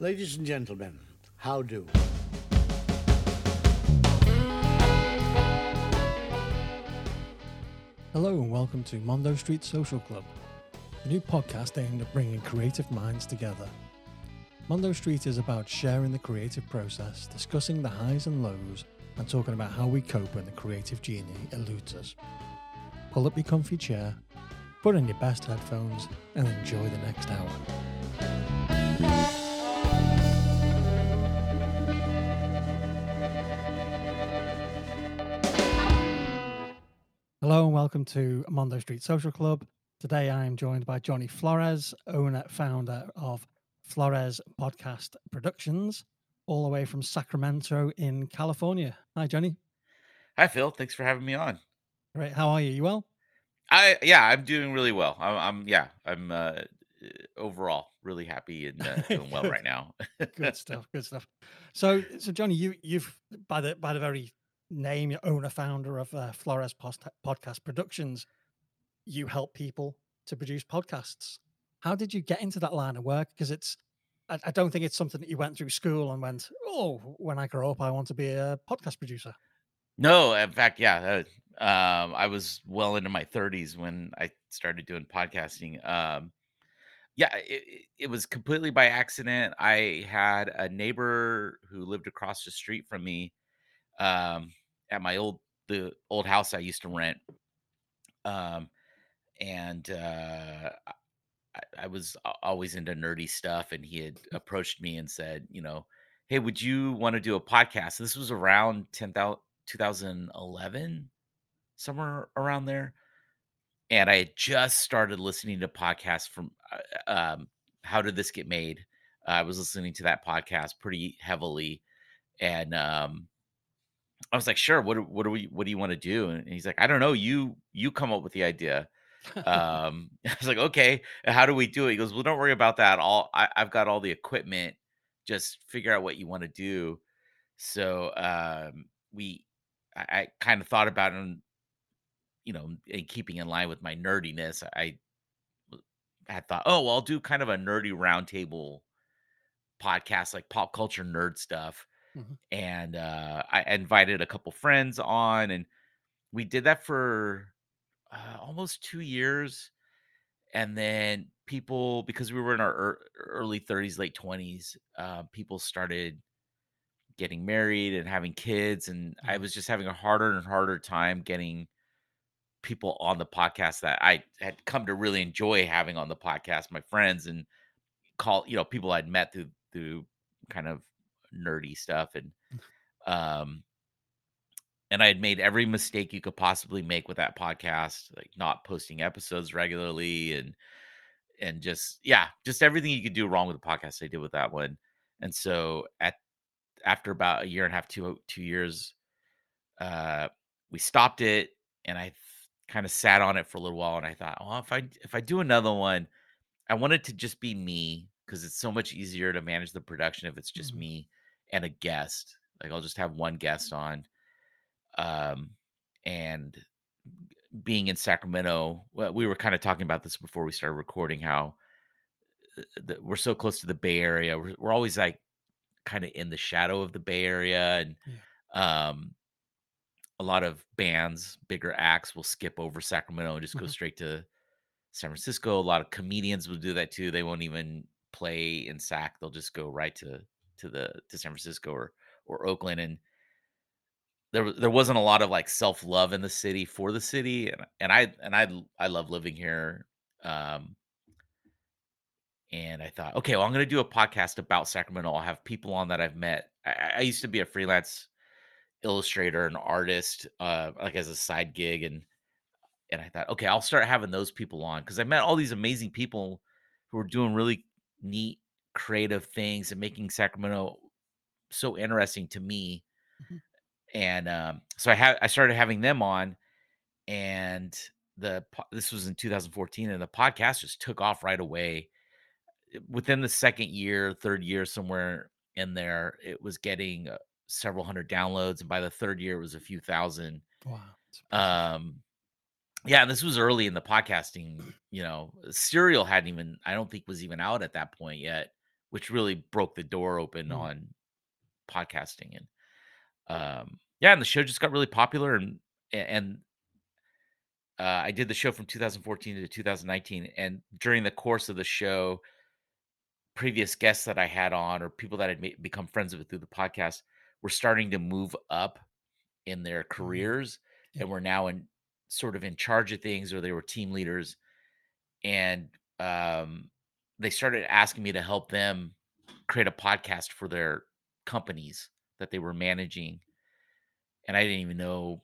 Ladies and gentlemen, how do? Hello and welcome to Mondo Street Social Club, a new podcast aimed at bringing creative minds together. Mondo Street is about sharing the creative process, discussing the highs and lows, and talking about how we cope when the creative genie eludes us. Pull up your comfy chair, put on your best headphones, and enjoy the next hour. Hello and welcome to Mondo Street Social Club. Today I am joined by Johnny Flores, owner, founder of Flores Podcast Productions, all the way from Sacramento in California. Hi, Johnny. Hi, Phil. Thanks for having me on. Great. How are you? You well? I yeah, I'm doing really well. I'm, I'm yeah, I'm uh, overall really happy and uh, doing well right now. Good stuff. Good stuff. So, so Johnny, you you've by the by the very name, you're owner founder of uh, Flores Post- Podcast Productions. You help people to produce podcasts. How did you get into that line of work? Because it's I, I don't think it's something that you went through school and went, oh, when I grow up, I want to be a podcast producer. no, in fact, yeah, uh, um, I was well into my 30s when I started doing podcasting. Um, yeah, it- it was completely by accident. I had a neighbor who lived across the street from me um, at my old the old house I used to rent. Um, and uh, I, I was always into nerdy stuff, and he had approached me and said, you know, hey, would you want to do a podcast? This was around 10,000 2011, somewhere around there. And I had just started listening to podcasts from uh, um, How Did This Get Made? I was listening to that podcast pretty heavily. And um, I was like, sure, what, do- what do we, what do you want to do? And he's like, I don't know. You, you come up with the idea. Um, I was like, okay, how do we do it? He goes, well, don't worry about that. All I, I've got all the equipment. Just figure out what you want to do. So um, we, I, I kind of thought about it, and you know, in keeping in line with my nerdiness, I had thought, oh, well, I'll do kind of a nerdy roundtable podcast, like pop culture nerd stuff. Mhm. And uh, I invited a couple friends on, and we did that for uh, almost two years and then people because we were in our ear- early 30s late 20s uh, people started getting married and having kids and i was just having a harder and harder time getting people on the podcast that i had come to really enjoy having on the podcast my friends and call you know people i'd met through through kind of nerdy stuff and um and i had made every mistake you could possibly make with that podcast like not posting episodes regularly and and just yeah, just everything you could do wrong with the podcast I did with that one. And so at after about a year and a half, two two years, uh, we stopped it, and I kind of sat on it for a little while, and I thought, oh, if I if I do another one, I want it to just be me because it's so much easier to manage the production if it's just Mhm. me and a guest. Like I'll just have one guest on, um, and being in Sacramento, well, we were kind of talking about this before we started recording how the, we're so close to the Bay Area. We're, we're always like kind of in the shadow of the Bay Area, and Yeah. um, a lot of bands, bigger acts, will skip over Sacramento and just go Mhm. straight to San Francisco. A lot of comedians will do that too. They won't even play in Sac. They'll just go right to to the to San Francisco or or Oakland. And there there wasn't a lot of like self love in the city for the city, and and I and I I love living here. Um, And I thought, okay, well, I'm going to do a podcast about Sacramento. I'll have people on that I've met. I, I used to be a freelance illustrator and artist, uh, like as a side gig, and and I thought, okay, I'll start having those people on because I met all these amazing people who were doing really neat, creative things and making Sacramento so interesting to me. Mhm. And um, so I had I started having them on, and the this was in 2014, and the podcast just took off right away within the second year, third year, somewhere in there, it was getting uh, several hundred downloads, and by the third year, it was a few thousand. Wow. Um, yeah, this was early in the podcasting. You know, Serial hadn't even, I don't think, was even out at that point yet which really broke the door open Mm. on podcasting and um yeah, and the show just got really popular and and uh, I did the show from 2014 to 2019 and during the course of the show previous guests that I had on or people that had become friends with through the podcast were starting to move up in their Mm. careers Yeah. and were now in sort of in charge of things or they were team leaders and um, they started asking me to help them create a podcast for their companies that they were managing and i didn't even know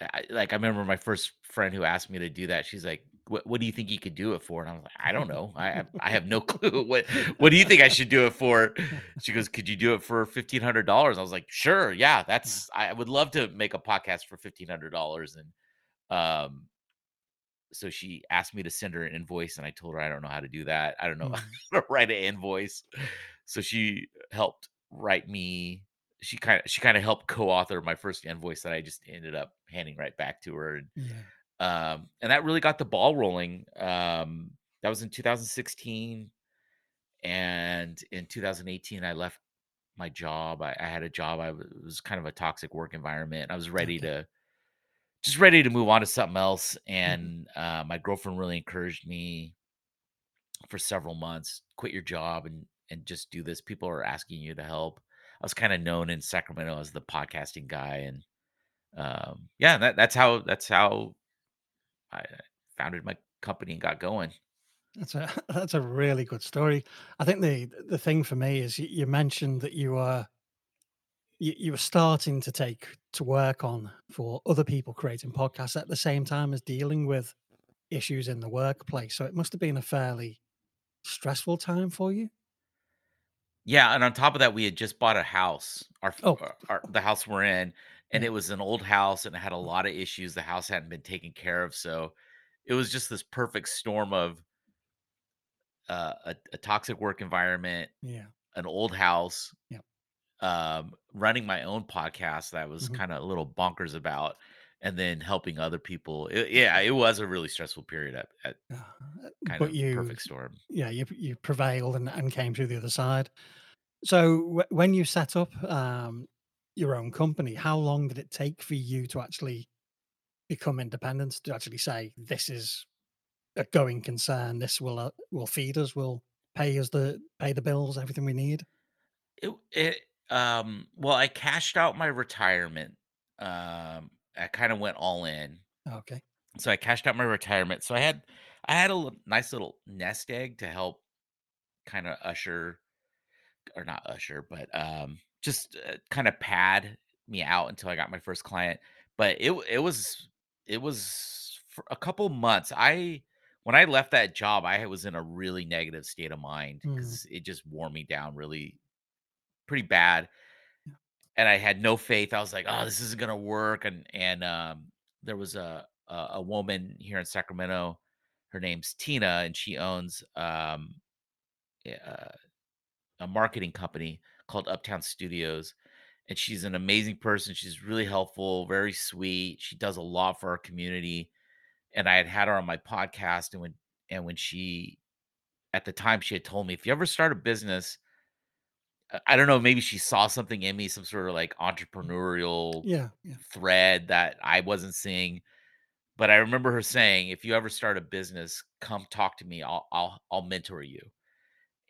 I, like i remember my first friend who asked me to do that she's like what, what do you think you could do it for? And i was like i don't know. I have, i have no clue. What what do you think i should do it for? She goes could you do it for $1500 i was like sure yeah that's i would love to make a podcast for $1500 and um so she asked me to send her an invoice and I told her I don't know how to do that. I don't know Mm. how to write an invoice. So she helped write me she kind of she kind of helped co-author my first invoice that I just ended up handing right back to her and Yeah. um and that really got the ball rolling. Um that was in 2016 and in 2018 I left my job. I, I had a job. I was, it was kind of a toxic work environment. I was ready Okay. to just ready to move on to something else. Mhm. And uh, my girlfriend really encouraged me for several months, quit your job and and just do this. People are asking you to help. I was kind of known in Sacramento as the podcasting guy, and um, yeah, that, that's how that's how I founded my company and got going. That's a that's a really good story. I think the the thing for me is you, you mentioned that you were you, you were starting to take to work on for other people creating podcasts at the same time as dealing with issues in the workplace. So it must have been a fairly stressful time for you. Yeah, and on top of that, we had just bought a house, our, Oh, our, our the house we're in, and yeah. it was an old house and it had a lot of issues. The house hadn't been taken care of, so it was just this perfect storm of uh, a, a toxic work environment, Yeah. an old house, Yep. Um, running my own podcast that I was Mhm. kind of a little bonkers about, and then helping other people. It, yeah, it was a really stressful period at, at Uh, kind But of you, perfect storm. yeah, you you prevailed and, and came through the other side. So wh- when you set up um, your own company, how long did it take for you to actually become independent? To actually say this is a going concern, this will uh, will feed us, will pay us the pay the bills, everything we need. It, it um, well, I cashed out my retirement. Um, I kind of went all in, Okay. so I cashed out my retirement. So I had I had a nice little nest egg to help kind of usher or not usher, but um, just uh, kind of pad me out until I got my first client. But it it was it was for a couple months. I when I left that job, I was in a really negative state of mind Mm, because it just wore me down really pretty bad, and I had no faith. I was like, "Oh, this isn't gonna work." And and um, there was a, a a woman here in Sacramento. Her name's Tina, and she owns um, uh, a marketing company called Uptown Studios. And she's an amazing person. She's really helpful, very sweet. She does a lot for our community. And I had had her on my podcast, and when and when she at the time she had told me, if you ever start a business, I don't know, maybe she saw something in me, some sort of like entrepreneurial Yeah. Yeah. thread that I wasn't seeing. But I remember her saying, if you ever start a business, come talk to me. I'll I'll I'll mentor you.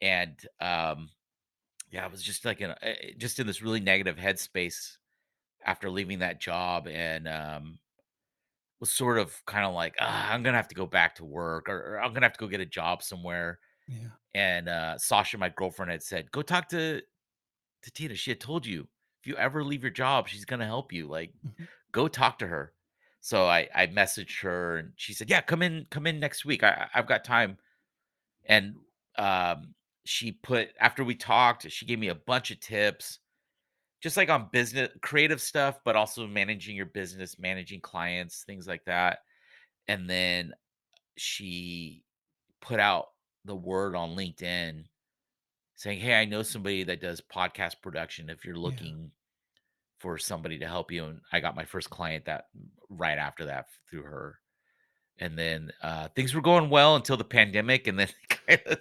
And um, Yeah, I was just like in a, eh, eh, just in this really negative headspace after leaving that job and um was sort of kind of like I'm gonna have to go back to work or, or I'm gonna have to go get a job somewhere. Yeah. And uh Sasha, my girlfriend, had said, Go talk to to Tina. She had told you if you ever leave your job, she's gonna help you. Like, mhm, go talk to her. So I I messaged her and she said, Yeah, come in, come in next week. I- I've got time. And um she put after we talked, she gave me a bunch of tips just like on business creative stuff, but also managing your business, managing clients, things like that. And then she put out the word on LinkedIn saying, Hey, I know somebody that does podcast production if you're Yeah. looking for somebody to help you. And I got my first client that right after that through her. And then uh, things were going well until the pandemic. And then kind of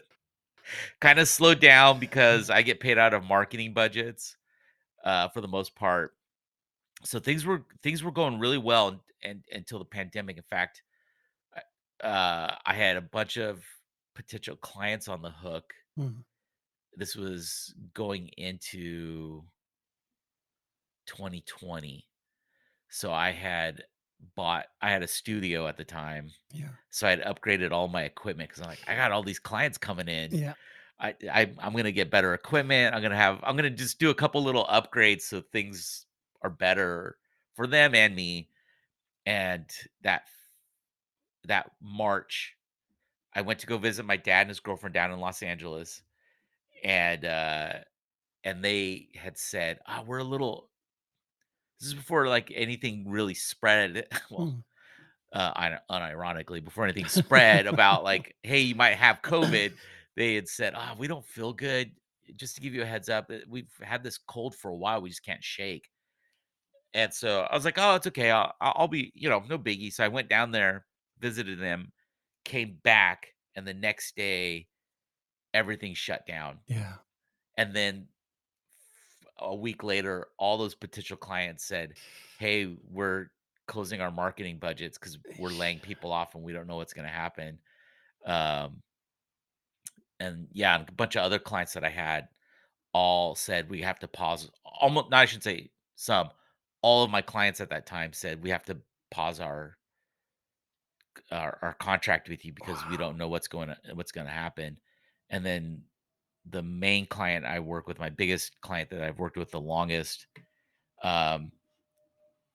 kind of slowed down because I get paid out of marketing budgets uh, for the most part. So things were things were going really well and, and until the pandemic. In fact, uh, I had a bunch of potential clients on the hook. Mm. This was going into 2020. So I had bought I had a studio at the time. Yeah. So I had upgraded all my equipment because I'm like, I got all these clients coming in. Yeah. I, I I'm gonna get better equipment. I'm gonna have I'm gonna just do a couple little upgrades so things are better for them and me. And that that March, I went to go visit my dad and his girlfriend down in Los Angeles, and uh and they had said, "Ah, we're a little." This is before like anything really spread. Well, Mm. uh, unironically, before anything spread about like, hey, you might have COVID, they had said, "Ah, we don't feel good." Just to give you a heads up, uh, we've had this cold for a while. We just can't shake. And so I was like, "Oh, it's okay. I'll I'll be, you know, no biggie." So I went down there, visited them, came back, and the next day everything shut down. Yeah. And then a week later, all those potential clients said, "Hey, we're closing our marketing budgets because we're laying people off and we don't know what's going to happen." Um, and yeah, and a bunch of other clients that I had all said we have to pause. Almost, no, I should say some. All of my clients at that time said we have to pause our our, our contract with you because we don't know what's going to what's going to happen. And then the main client I work with, my biggest client that I've worked with the longest, um,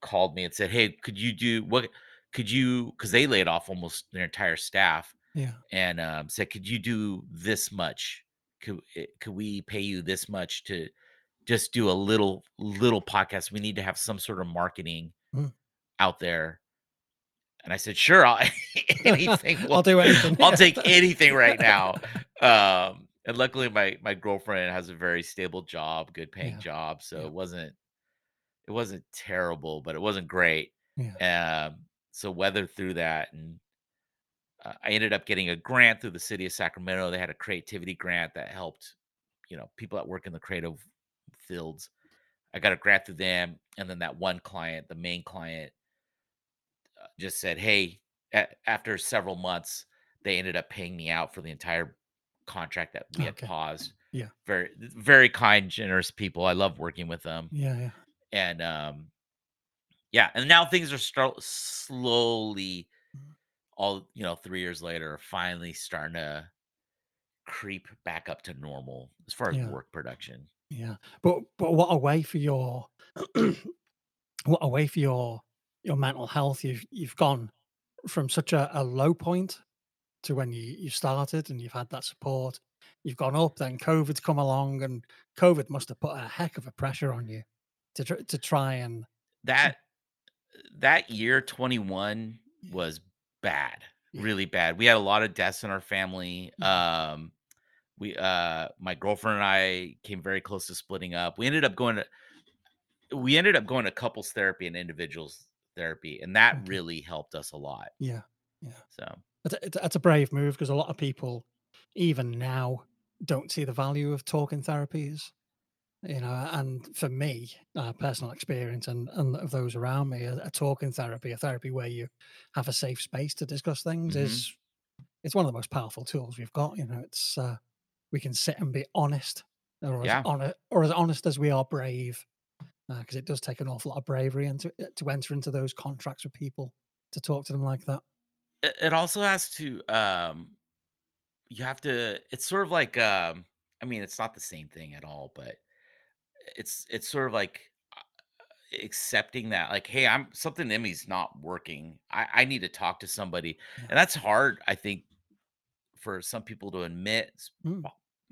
called me and said, "Hey, could you do what? Could you?" Because they laid off almost their entire staff, Yeah. and um, said, "Could you do this much? Could eh, could we pay you this much to just do a little little podcast? We need to have some sort of marketing Mm. out there." And I said, "Sure, I'll anything. I'll do anything. I'll take anything right now." Um, and luckily, my my girlfriend has a very stable job, good paying Yeah. job, so Yeah. it wasn't it wasn't terrible, but it wasn't great. Yeah. Um, so weathered through that, and uh, I ended up getting a grant through the city of Sacramento. They had a creativity grant that helped, you know, people that work in the creative fields. I got a grant through them, and then that one client, the main client, just said, "Hey." a- after several months, they ended up paying me out for the entire contract that we had Okay. paused. Yeah. Very, very kind, generous people. I love working with them Yeah. Yeah. and um yeah and now things are start slowly Mhm. all you know three years later finally starting to creep back up to normal as far as Yeah. work production Yeah. But but what a way for your what a way for your your mental health. You've you've gone from such a, a low point to when you, you started and you've had that support. You've gone up, then COVID's come along, and COVID must have put a heck of a pressure on you to tr- to try and that that year 21 was bad Yeah. really bad we had a lot of deaths in our family Mhm. um we uh my girlfriend and i came very close to splitting up we ended up going to we ended up going to couples therapy and individuals therapy and that Okay. really helped us a lot yeah yeah. so That's a, it's- that's a brave move because a lot of people, even now, don't see the value of talking therapies. You know, and for me, uh, personal experience and, and of those around me, a, a talking therapy, a therapy where you have a safe space to discuss things, Mhm. is it's one of the most powerful tools we've got. You know, it's uh, we can sit and be honest, or as Yeah. honest, or as honest as we are brave, because it does take an awful lot of bravery and to, to enter into those contracts with people to talk to them like that. It it also has to um you have to it's sort of like um I mean it's not the same thing at all, but it's it's sort of like uh, accepting that like hey, I'm something in me's not working. I I need to talk to somebody. Yeah. And that's hard I think for some people to admit, Mm,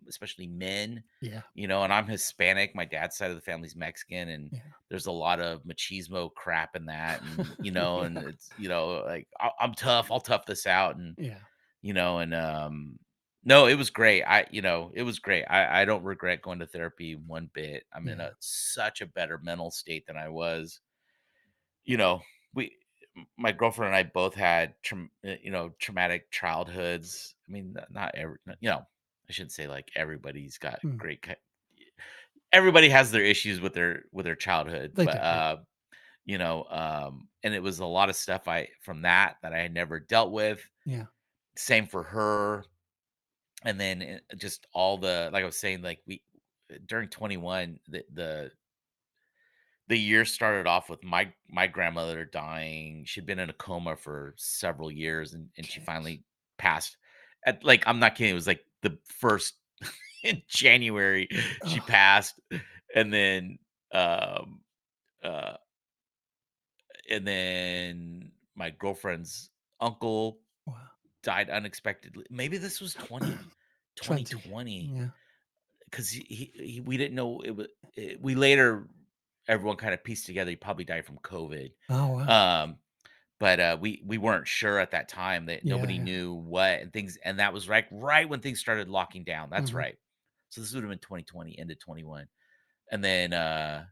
especially men, yeah, you know, and I'm Hispanic, my dad's side of the family's Mexican and yeah. there's a lot of machismo crap in that and you know and it's you know like I- I'm tough, I'll tough this out and Yeah. you know and um no it was great i you know it was great i i don't regret going to therapy one bit i'm in a such a better mental state than i was you know we my girlfriend and i both had uh, you know traumatic childhoods i mean not every you know I shouldn't say like everybody's got Mm. great. Everybody has their issues with their with their childhood, They but do, yeah. uh, you know, um, and it was a lot of stuff I from that that I had never dealt with. Yeah. Same for her, and then uh, just all the like I was saying, like we during twenty one, the the the year started off with my my grandmother dying. She'd been in a coma for several years, and and she finally passed. At like I'm not kidding. It was like the first in January she passed, and then um uh and then my girlfriend's uncle wow. died unexpectedly. Maybe this was 20, 20. 2020 Yeah. because he, he, he we didn't know it was. It, we later everyone kind of pieced together he probably died from COVID. Oh wow. Um, but uh, we we weren't sure at that time that Yeah. nobody Yeah. knew what and things, and that was right right when things started locking down. That's hmm right. So this would have been 2020, into 21, and then uh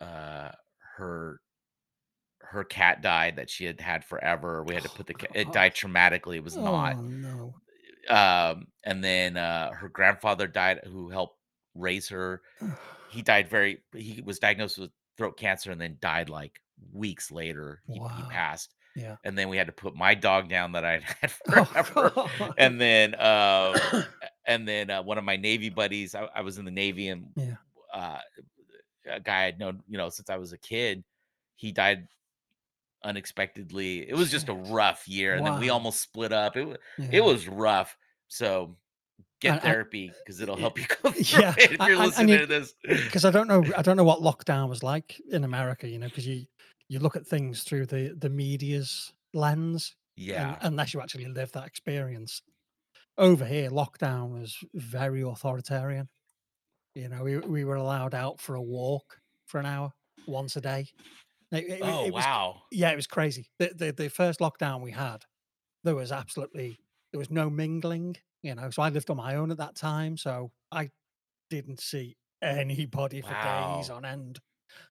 uh her her cat died that she had had forever. We had to Oh put the cat. It died traumatically. It was not. Oh no. Um, and then uh, her grandfather died, who helped raise her. He died very. He was diagnosed with throat cancer and then died like weeks later. He, he passed. Yeah. And then we had to put my dog down that I'd had Oh forever. God. And then, um, and then uh, one of my Navy buddies. I, I was in the Navy, and Yeah. uh, a guy I'd known, you know, since I was a kid. He died unexpectedly. It was just a rough year, and then we almost split up. It wa- it was rough. So get therapy because it'll help you go through yeah, it if you're and listening you to this. because I don't know I don't know what lockdown was like in America, you know, because you you look at things through the the media's lens, and Yeah, unless you actually live that experience. Over here, lockdown was very authoritarian. You know, we we were allowed out for a walk for an hour once a day. It, it, Oh it was wow. yeah, it was crazy. The, the the first lockdown we had, there was absolutely there was no mingling. You know, so I lived on my own at that time, so I didn't see anybody for days on end,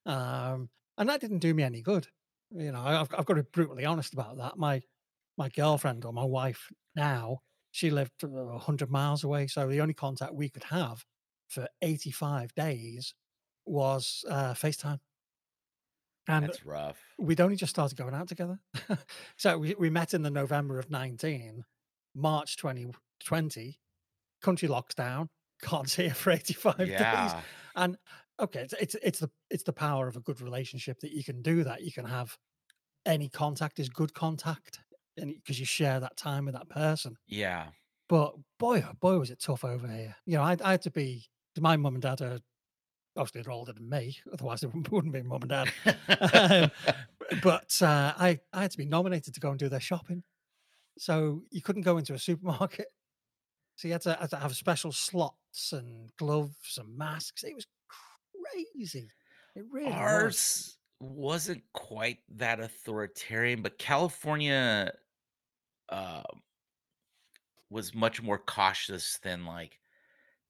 um, and that didn't do me any good. You know, I've I've got to be brutally honest about that. My my girlfriend or my wife now, she lived a hundred miles away, so the only contact we could have for eighty five days was uh, FaceTime, and That's rough. we'd only just started going out together. so we, we met in the November of 19, March 2020, country locks down, can't see her for 85 days. And okay, it's, it's it's the it's the power of a good relationship that you can do that. You can have any contact is good contact and because you share that time with that person. Yeah. But boy, oh boy, was it tough over here. You know, I, I had to be my mum and dad are obviously they're older than me, otherwise it wouldn't be mum and dad. Um, but uh, I, I had to be nominated to go and do their shopping. So you couldn't go into a supermarket. So you had to, had to have special slots and gloves and masks. It was crazy. It really. Ours wasn't quite that authoritarian, but California uh, was much more cautious than like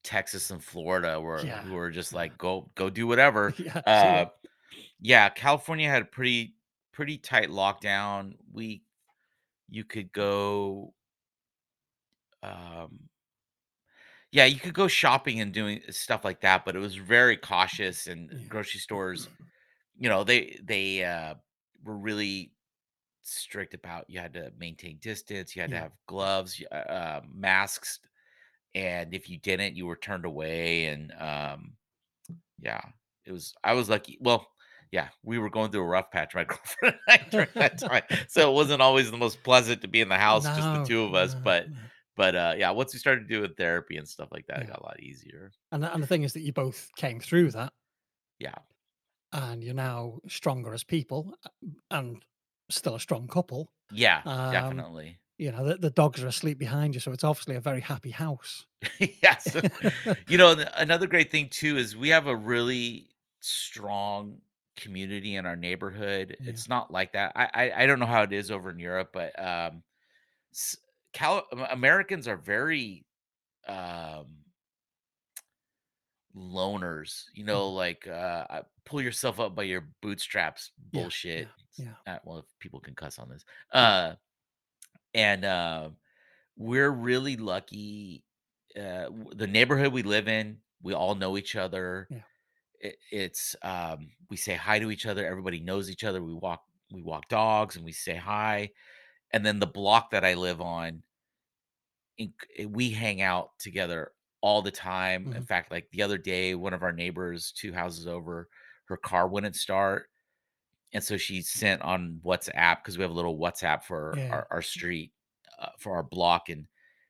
Texas and Florida, where Yeah. who were just like go go do whatever. Yeah. Uh, yeah, California had a pretty pretty tight lockdown. We you could go um yeah, you could go shopping and doing stuff like that, but it was very cautious and Yeah. grocery stores, you know, they they uh were really strict about you had to maintain distance, you had to have gloves, uh, uh, masks, and if you didn't, you were turned away and um yeah, it was I was lucky. Well, yeah, we were going through a rough patch, my girlfriend and I during that time. So it wasn't always the most pleasant to be in the house, just the two of us. no, But no. But uh yeah, once we started doing therapy and stuff like that, it got a lot easier. And, the- and the thing is that you both came through that Yeah. and you're now stronger as people uh, and still a strong couple. Yeah, Um, definitely. you know, the, the dogs are asleep behind you. So it's obviously a very happy house. yes. You know, another great thing too is we have a really strong community in our neighborhood. Yeah. It's not like that. I, I I don't know how it is over in Europe, but um, Cal- Americans are very um loners. You know, like uh, pull yourself up by your bootstraps. Yeah, Bullshit. yeah. Uh, well, if people can cuss on this. Uh, and uh, we're really lucky uh, the neighborhood we live in, we all know each other. Yeah. It, it's um, we say hi to each other. Everybody knows each other. We walk we walk dogs and we say hi. And then the block that I live on, eh, we hang out together all the time. In Mhm. fact, like the other day, one of our neighbors, two houses over, her car wouldn't start and so she sent on WhatsApp because we have a little WhatsApp for Yeah. our, our street, uh, for our block. And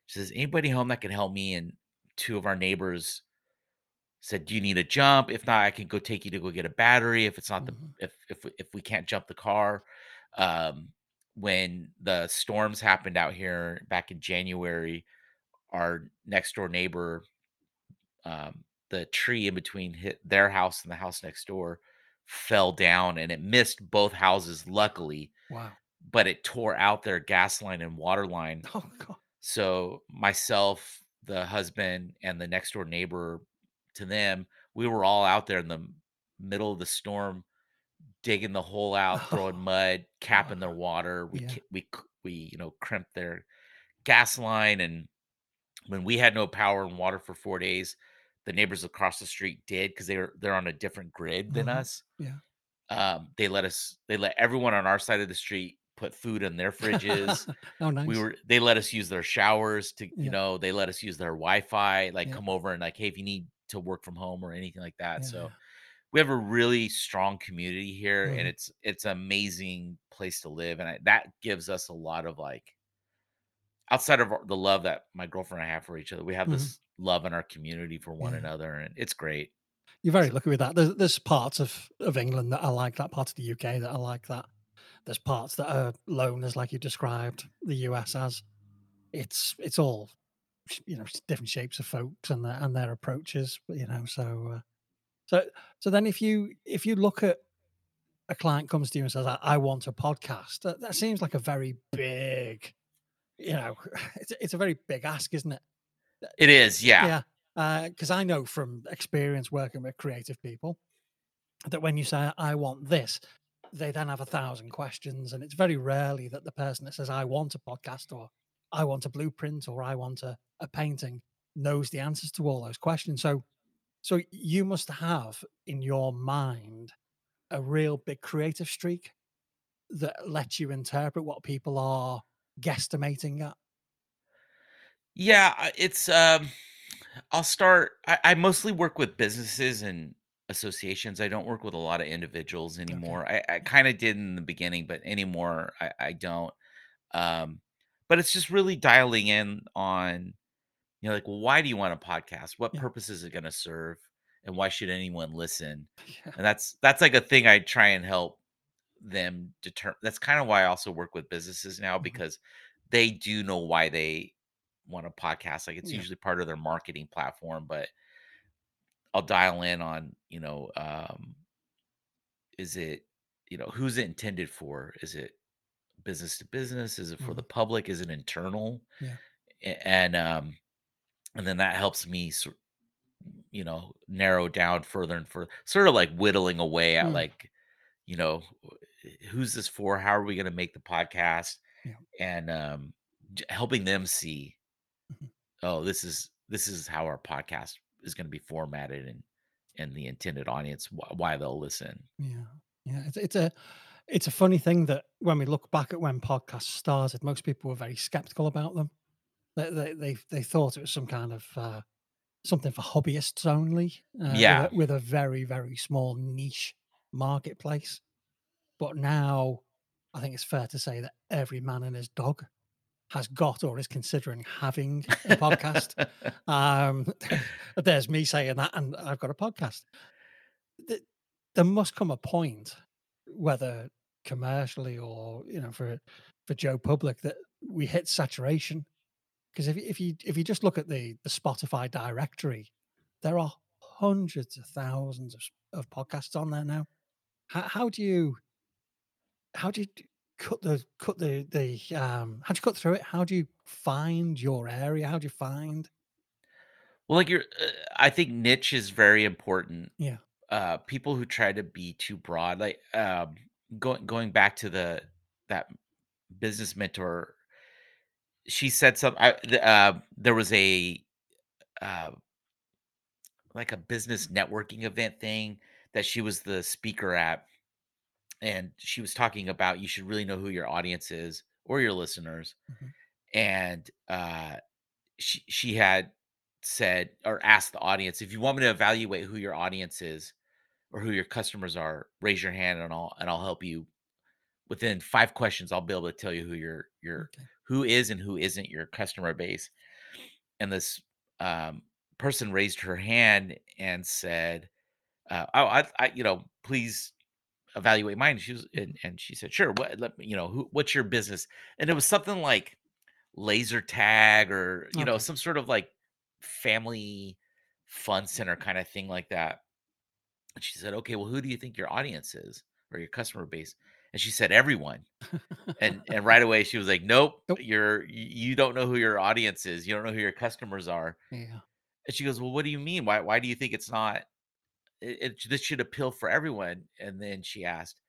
she says, Anybody home that can help me? And two of our neighbors said, Do you need a jump? If not, I can go take you to go get a battery. If it's not the, Mhm. if, if, if we can't jump the car. Um, when the storms happened out here back in January, our next door neighbor um, the tree in between hit their house and the house next door fell down and it missed both houses luckily Wow. but it tore out their gas line and water line Oh god. so myself the husband and the next door neighbor to them we were all out there in the middle of the storm digging the hole out throwing Oh, mud capping their oh, water we yeah. we we you know crimped their gas line and when we had no power and water for 4 days, the neighbors across the street did because they were they're on a different grid than Mhm. us. Yeah. Um, they let us they let everyone on our side of the street put food in their fridges. Oh, nice. We were they let us use their showers to, you know, they let us use their Wi-Fi, like Yeah. come over and like, hey, if you need to work from home or anything like that. So Yeah. We have a really strong community here and Mhm. it's it's an amazing place to live. And I, that gives us a lot of like outside of the love that my girlfriend and I have for each other, we have Mhm. this love in our community for one Yeah. another, and it's great. You're very lucky with that. There's there's parts of of England that are like that, parts of the UK that are like that. There's parts that are loners, like you described the US as. It's it's all you know different shapes of folks and their and their approaches. But you know, so uh, so so then if you if you look at a client comes to you and says, "I, I want a podcast," that, that seems like a very big, you know, it's it's a very big ask, isn't it? it is, yeah, Yeah, uh, because I know from experience working with creative people that when you say, I want this, they then have a thousand questions. And it's very rarely that the person that says, I want a podcast or I want a blueprint or I want a, a painting knows the answers to all those questions. So, so you must have in your mind a real big creative streak that lets you interpret what people are guesstimating at. yeah. It's um, I'll start. I, I mostly work with businesses and associations. I don't work with a lot of individuals Okay. anymore. I, I kind of did in the beginning, but anymore I, I don't. Um, but it's just really dialing in on you know, like, well, why do you want a podcast? What Yeah. purpose is it going to serve, and why should anyone listen? Yeah. And that's that's like a thing I try and help them determine. That's kind of why I also work with businesses now mhm, because they do know why they want a podcast. Like it's Yeah. usually part of their marketing platform, but I'll dial in on, you know, um, is it, you know, who's it intended for? Is it business to business? Is it for the mhm, public? Is it internal? Yeah. And um, and then that helps me you know narrow down further and further sort of like whittling away at mm, like you know who's this for how are we going to make the podcast Yeah. and um helping them see mhm. oh this is this is how our podcast is going to be formatted and and the intended audience wh- why they'll listen Yeah, yeah. It's it's a it's a funny thing that when we look back at when podcasts started, most people were very skeptical about them. They they they, they thought it was some kind of uh, something for hobbyists only, uh, with a, yeah with a very very small niche marketplace. But now, I think it's fair to say that every man and his dog has got or is considering having a podcast. Um, there's me saying that, and I've got a podcast. th- there must come a point, whether commercially or you know for for Joe Public, that we hit saturation. Because if you- if you if you just look at the the Spotify directory, there are hundreds of thousands of, of podcasts on there now. How, how do you how do you cut the cut the the um how do you cut through it? How do you find your area? How do you find well like you're uh, i think niche is very important yeah uh people who try to be too broad like um going going back to the that business mentor she said something uh, there was a uh, like a business networking event thing that she was the speaker at, and she was talking about you should really know who your audience is or your listeners, Mhm. and uh, she she had said or asked the audience if you want me to evaluate who your audience is or who your customers are, raise your hand and I'll and I'll help you within five questions. I'll be able to tell you who your your Okay. Who is and who isn't your customer base. And this um, person raised her hand and said, uh, "Oh, I, I, you know, please evaluate mine." She was, and, and she said, "Sure. What, let me, you know, who, what's your business?" And it was something like laser tag or you know some sort of like family fun center kind of thing like that and she said okay well who do you think your audience is or your customer base and she said everyone and and right away she was like nope Nope. you're you don't know who your audience is you don't know who your customers are Yeah. and she goes well what do you mean why why do you think it's not it, it this should appeal for everyone and then she asked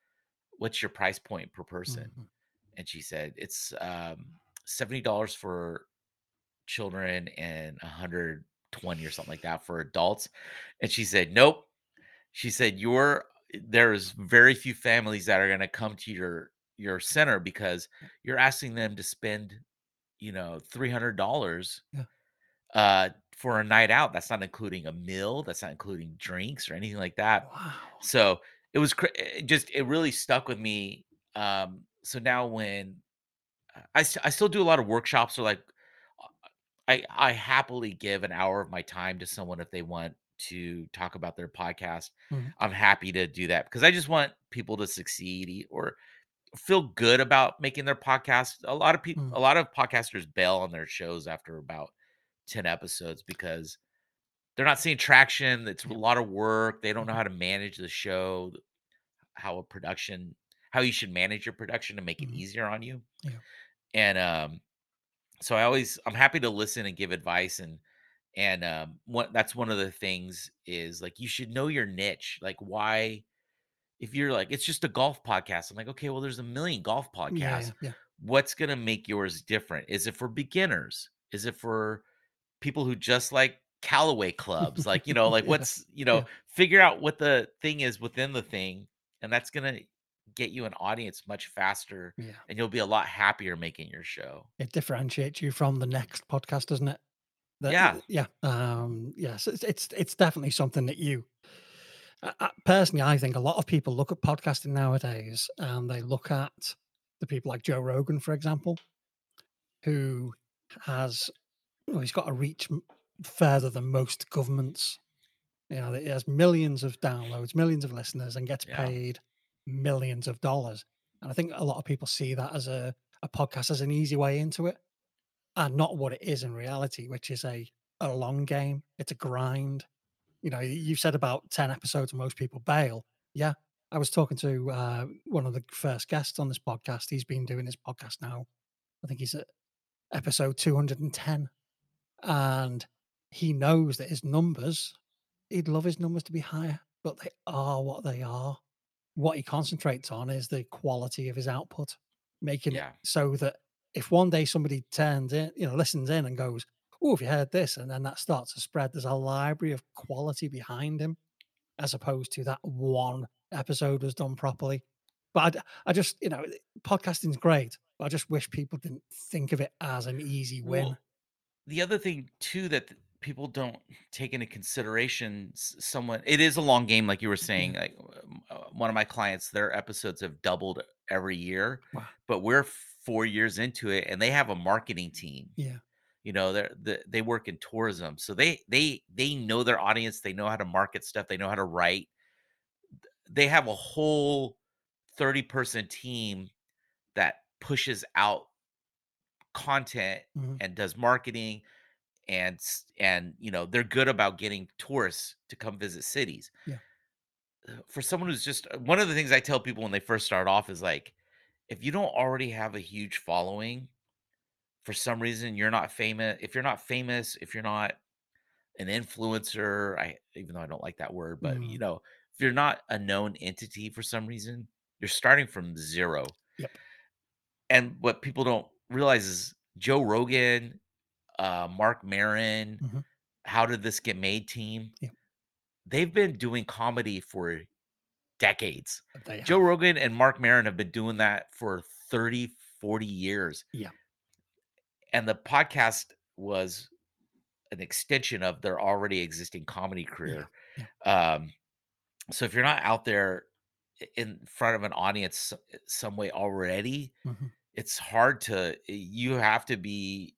what's your price point per person Mhm. and she said it's um $70 for children and 120 or something like that for adults. And she said, Nope. She said, You're there's very few families that are gonna come to your your center because you're asking them to spend, you know, $300 Yeah. uh for a night out. That's not including a meal, that's not including drinks or anything like that. Wow. So it was cra- it just it really stuck with me. Um, so now when I, st- I still do a lot of workshops or like I I happily give an hour of my time to someone if they want to talk about their podcast. Mhm. I'm happy to do that because I just want people to succeed or feel good about making their podcast. A lot of people, Mm. a lot of podcasters bail on their shows after about 10 episodes because they're not seeing traction. It's a lot of work. They don't know Mhm. how to manage the show, how a production, how you should manage your production to make it Mhm. easier on you. Yeah. And um, so I always I'm happy to listen and give advice and and um what that's one of the things is like you should know your niche. Like why if you're like it's just a golf podcast. I'm like, okay, well there's a million golf podcasts. Yeah. Yeah. What's going to make yours different? Is it for beginners? Is it for people who just like Callaway clubs? Like, you know, like Yeah. what's, you Yeah. know, figure out what the thing is within the thing and that's going to get you an audience much faster Yeah. and you'll be a lot happier making your show. It differentiates you from the next podcast, doesn't it? That- Yeah. Yeah. Um, yes. It's, it's it's definitely something that you. I- personally, I think a lot of people look at podcasting nowadays, and they look at the people like Joe Rogan, for example, who has well, he's got a reach further than most governments. You know, he has millions of downloads, millions of listeners, and gets Yeah. paid millions of dollars. And I think a lot of people see that as a, a podcast as an easy way into it, and not what it is in reality, which is a a long game. It's a grind. You know, you said about ten episodes, and most people bail. Yeah, I was talking to uh, one of the first guests on this podcast. He's been doing his podcast now. I think he's at episode two hundred and ten, and he knows that his numbers. He'd love his numbers to be higher, but they are what they are. What he concentrates on is the quality of his output, making Yeah. it so that if one day somebody turns in, you know, listens in and goes, "Oh, have you heard this?" and then that starts to spread, there's a library of quality behind him, as opposed to that one episode was done properly. But I just, you know, podcasting's great, but I just wish people didn't think of it as an easy win. Well, the other thing too that th- people don't take into consideration someone it is a long game like you were saying like um, uh, one of my clients their episodes have doubled every year Wow. but we're 4 years into it and they have a marketing team Yeah. you know they're the, they work in tourism so they they they know their audience they know how to market stuff they know how to write they have a whole 30 person team that pushes out content Mhm. and does marketing and and you know they're good about getting tourists to come visit cities Yeah. Uh, for someone who's just uh, one of the things i tell people when they first start off is like if you don't already have a huge following for some reason you're not famous if you're not famous if you're not an influencer i even though i don't like that word but you Mm. know if you're not a known entity for some reason you're starting from zero Yep. and what people don't realize is joe rogan uh Marc Maron Mhm. How Did This Get Made team. Yep. They've been doing comedy for decades. Joe. Rogan and Marc Maron have been doing that for 30, 40 years. Yeah. And the podcast was an extension of their already existing comedy career. Um, so if you're not out there in front of an audience some way already, Mhm. it's hard to, you have to be,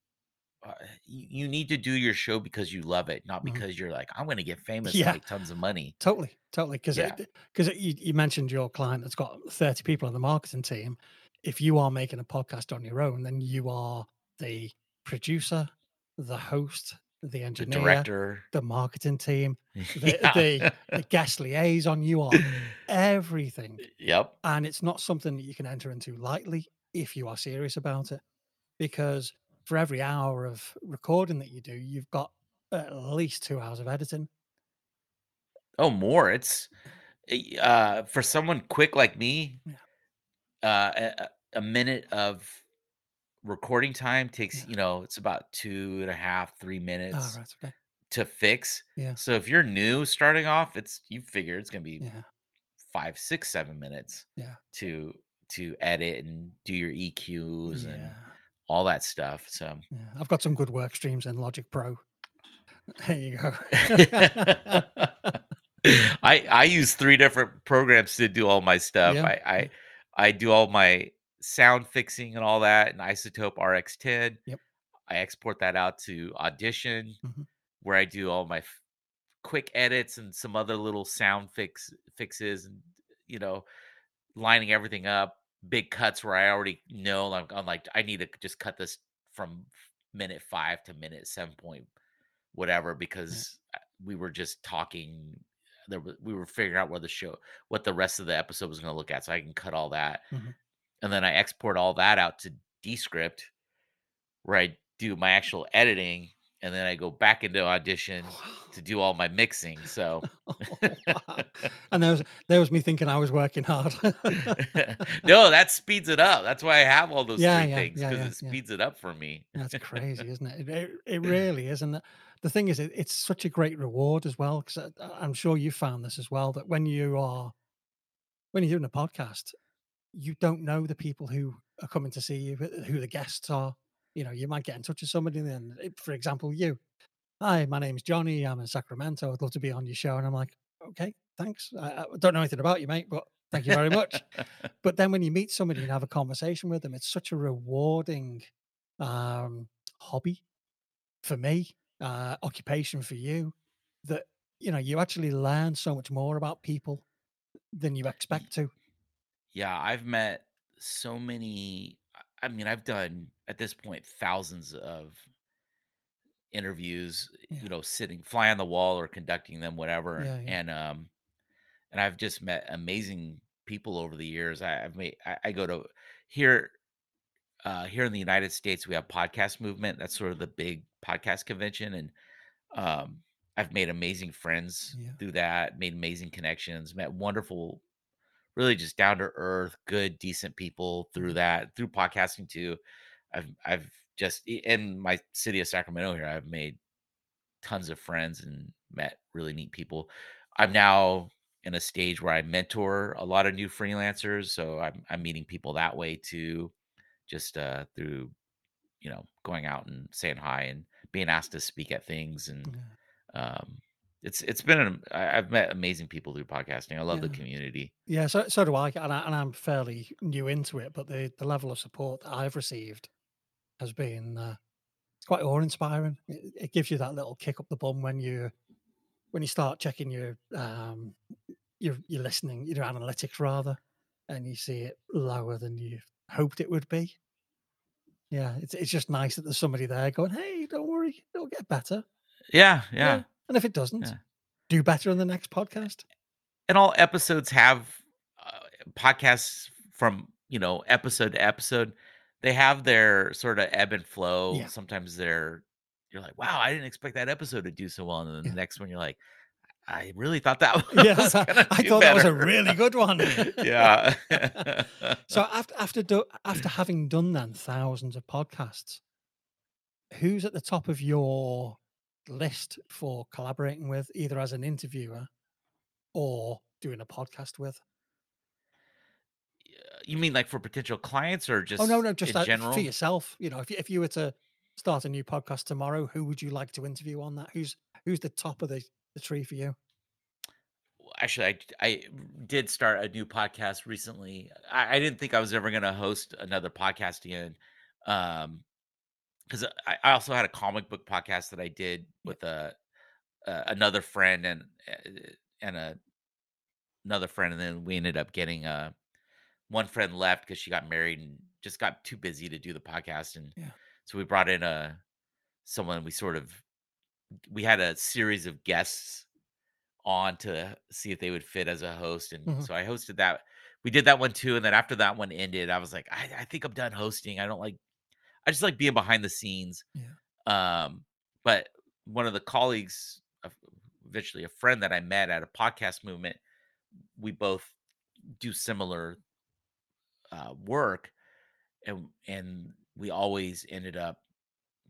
uh, you, you need to do your show because you love it, not Mhm. because you're like, I'm going to get famous Yeah. and make tons of money. Totally, totally. Because Yeah. because you, you mentioned your client that's got thirty people on the marketing team. If you are making a podcast on your own, then you are the producer, the host, the The engineer, director. the marketing team, the, Yeah. the the guest liaison. You are everything, yep. and it's not something that you can enter into lightly if you are serious about it. Because for every hour of recording that you do, you've got at least two hours of editing. Oh, more. It's eh, uh for someone quick like me, Yeah. uh a, a minute of recording time takes, Yeah. you know, it's about two and a half, three Ah, minutes right, okay, to fix. Yeah. So if you're new starting off, it's you figure it's gonna be yeah, five, six, seven minutes yeah. to to edit and do your EQs and all that stuff. So yeah. I've got some good work streams in Logic Pro. There you go. I I use three different programs to do all my stuff. Yeah, I I I do all my sound fixing and all that in iZotope RX10. Yep. I export that out to Audition, Mhm. where I do all my f- quick edits and some other little sound fix fixes, and you know, lining everything up. Big cuts where I already know like I'm like I need to just cut this from minute five to minute seven point whatever because uh, we were just talking there we were figuring out where the show what the rest of the episode was going to look at so i can cut all that Mhm. and then i export all that out to descript where i do my actual editing and then i go back into audition to do all my mixing so oh, and there was there was me thinking I was working hard. no that speeds it up that's why i have all those Yeah, three yeah, things because yeah, it speeds it up for me That's crazy, isn't it? It, it, it really is. And the, the thing is, it, it's such a great reward as well. Because uh, I'm sure you found this as well that when you are when you're doing a podcast, you don't know the people who are coming to see you, who the guests are. You know, you might get in touch with somebody, and then, eh, for example, you. Hi, my name's Johnny. I'm in Sacramento. I'd love to be on your show. And I'm like, okay, thanks. I, I don't know anything about you, mate, but thank you very much. but then when you meet somebody and have a conversation with them, it's such a rewarding um, hobby for me, uh, occupation for you, that you know you actually learn so much more about people than you expect to. Yeah, I've met so many. I mean, I've done at this point thousands of interviews, Yeah. you know, sitting fly on the wall or conducting them, whatever. Yeah, yeah. And um, and I've just met amazing people over the years. I, I've made. I, I go to here. Uh, here in the United States, we have podcast movement. That's sort of the big podcast convention, and um, I've made amazing friends through that. Made amazing connections. Met wonderful really just down to earth, good, decent people through Mhm. that, through podcasting too. I've I've just in my city of Sacramento here, I've made tons of friends and met really neat people. I'm now in a stage where I mentor a lot of new freelancers, so I'm I'm meeting people that way too, just uh through you know going out and saying hi and being asked to speak at things and Yeah. um it's it's been an, I've met amazing people through podcasting. I love the community. Yeah, so so do I, and, I, and I'm fairly new into it. But the the level of support that I've received has been uh, quite awe inspiring. It, it gives you that little kick up the bum when you when you start checking your um your your listening your analytics rather, and you see it lower than you hoped it would be. Yeah, it's it's just nice that there's somebody there going, "Hey, don't worry, it'll get better." Yeah, yeah. And if it doesn't, Yeah. do better in the next podcast. and all episodes have uh, podcasts from you know episode to episode they have their sort of ebb and flow Yeah. sometimes they're you're like wow i didn't expect that episode to do so well and then Yeah. the next one you're like i really thought that was Yeah, I thought that was a really good one. yeah So after after do, after having done then thousands of podcasts, who's at the top of your list for collaborating with, either as an interviewer or doing a podcast with? You mean like for potential clients or just? Oh no, no, just in uh, for yourself. You know, if you, if you were to start a new podcast tomorrow, who would you like to interview on that? Who's who's the top of the, the tree for you? Actually, I I did start a new podcast recently. I, I didn't think I was ever going to host another podcast again, um, because I, I also had a comic book podcast that I did with a, a another friend and uh, and a, another friend, and then we ended up getting uh one friend left because she got married and just got too busy to do the podcast, and Yeah. so we brought in a someone we sort of we had a series of guests on to see if they would fit as a host. And hmm so I hosted that. We did that one too. And then after that one ended, I was like, I, I think I'm done hosting. I don't like, I just like being behind the scenes. Yeah. Um, but one of the colleagues, eventually a friend that I met at a podcast movement, we both do similar uh, work. And, and we always ended up,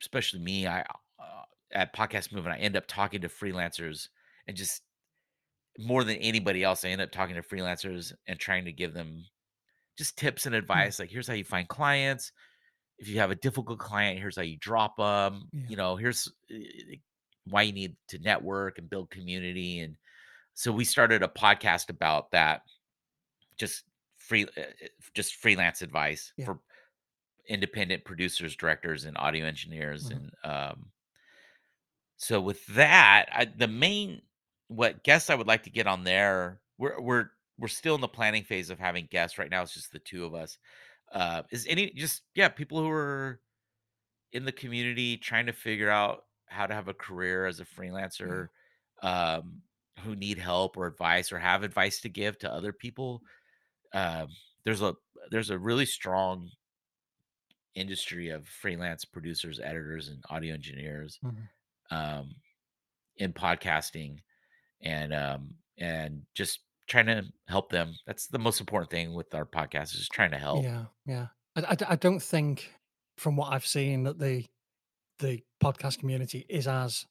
especially me, I, uh, at podcast movement, I end up talking to freelancers and just more than anybody else, I end up talking to freelancers and trying to give them just tips and Mm. advice. Like, here's how you find clients. If you have a difficult client, here's how you drop them. Yeah. You know, here's uh, why you need to network and build community. And so we started a podcast about that, just free, uh, just freelance advice Yeah. for independent producers, directors, and audio engineers. mhm, And um, So with that, I, the main what guests I would like to get on there, we're we're we're still in the planning phase of having guests. Right now, it's just the two of us. Uh, is any just yeah people who are in the community trying to figure out how to have a career as a Yeah. freelancer, um, who need help or advice or have advice to give to other people. Um, there's a there's a really strong industry of freelance producers, editors, and audio engineers mhm. um, in podcasting and um and just trying to help them. That's the most important thing with our podcast is just trying to help. Yeah. Yeah. I—I don't think, from what I've seen, that the the podcast community is as